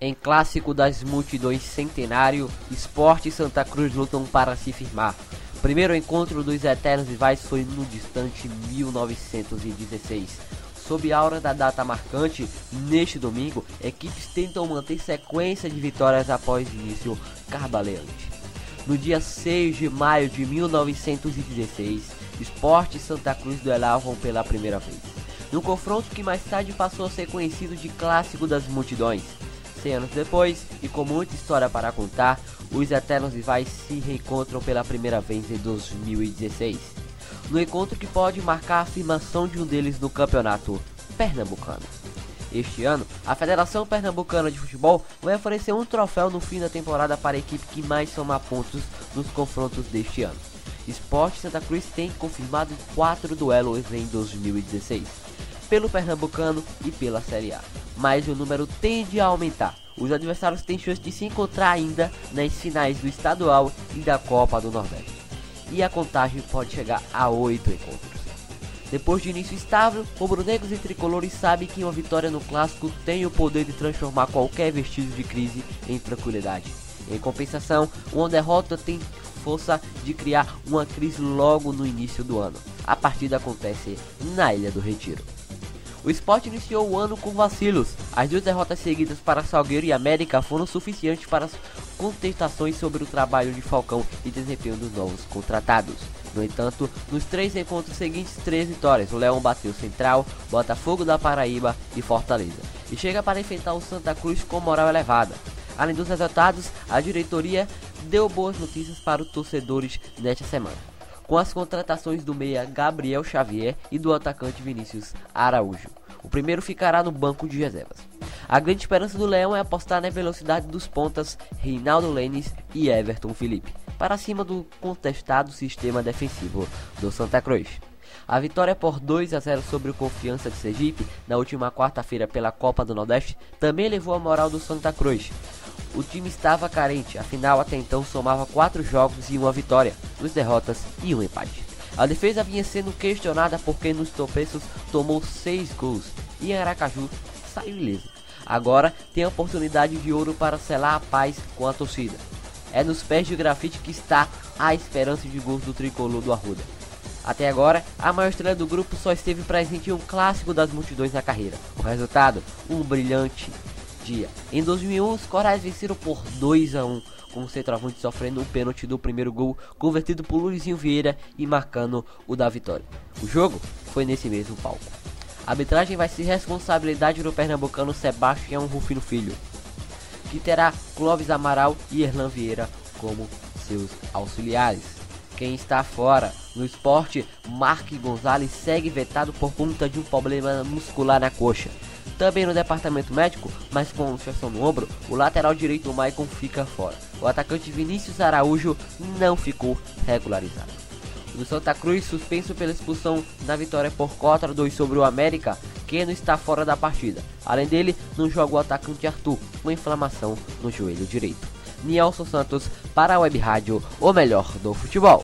Em clássico das multidões centenário, Esporte e Santa Cruz lutam para se firmar. O primeiro encontro dos eternos rivais foi no distante 1916. Sob a aura da data marcante, neste domingo, equipes tentam manter sequência de vitórias após início carbaleante. No dia 6 de maio de 1916, Esporte e Santa Cruz duelavam pela primeira vez. No confronto que mais tarde passou a ser conhecido de clássico das multidões. 100 anos depois, e com muita história para contar, os eternos rivais se reencontram pela primeira vez em 2016. No encontro que pode marcar a afirmação de um deles no campeonato pernambucano. Este ano, a Federação Pernambucana de Futebol vai oferecer um troféu no fim da temporada para a equipe que mais soma pontos nos confrontos deste ano. Esporte Santa Cruz tem confirmado quatro duelos em 2016, pelo Pernambucano e pela Série A mas o número tende a aumentar. Os adversários têm chance de se encontrar ainda nas finais do estadual e da Copa do Nordeste. E a contagem pode chegar a oito encontros. Depois de início estável, rubro-negros e tricolores sabem que uma vitória no clássico tem o poder de transformar qualquer vestígio de crise em tranquilidade. Em compensação, uma derrota tem força de criar uma crise logo no início do ano. A partida acontece na Ilha do Retiro. O esporte iniciou o ano com vacilos. As duas derrotas seguidas para Salgueiro e América foram suficientes para as contestações sobre o trabalho de Falcão e desempenho dos novos contratados. No entanto, nos três encontros seguintes, três vitórias. O Leão bateu Central, Botafogo da Paraíba e Fortaleza. E chega para enfrentar o Santa Cruz com moral elevada. Além dos resultados, a diretoria deu boas notícias para os torcedores nesta semana com as contratações do meia Gabriel Xavier e do atacante Vinícius Araújo. O primeiro ficará no banco de reservas. A grande esperança do Leão é apostar na velocidade dos pontas Reinaldo Lenes e Everton Felipe, para cima do contestado sistema defensivo do Santa Cruz. A vitória por 2 a 0 sobre o Confiança de Sergipe na última quarta-feira pela Copa do Nordeste também levou a moral do Santa Cruz, o time estava carente, afinal até então somava 4 jogos e uma vitória, duas derrotas e um empate. A defesa vinha sendo questionada porque nos tropeços tomou 6 gols e Aracaju saiu ileso. Agora tem a oportunidade de ouro para selar a paz com a torcida. É nos pés de grafite que está a esperança de gols do tricolor do Arruda. Até agora, a maior estrela do grupo só esteve presente em um clássico das multidões na carreira. O resultado, um brilhante dia. Em 2001, os Corais venceram por 2 a 1 com o centroavante sofrendo um pênalti do primeiro gol, convertido por Luizinho Vieira e marcando o da vitória. O jogo foi nesse mesmo palco. A arbitragem vai ser responsabilidade do pernambucano Sebastião Rufino Filho, que terá Clóvis Amaral e Erlan Vieira como seus auxiliares. Quem está fora no esporte, Mark Gonzalez segue vetado por conta de um problema muscular na coxa. Também no departamento médico, mas com suspensão no ombro, o lateral direito Maicon fica fora. O atacante Vinícius Araújo não ficou regularizado. O Santa Cruz, suspenso pela expulsão na vitória por 4 2 sobre o América, Keno está fora da partida. Além dele, não joga o atacante Arthur, com inflamação no joelho direito. Nielson Santos para a Web Rádio, o melhor do futebol.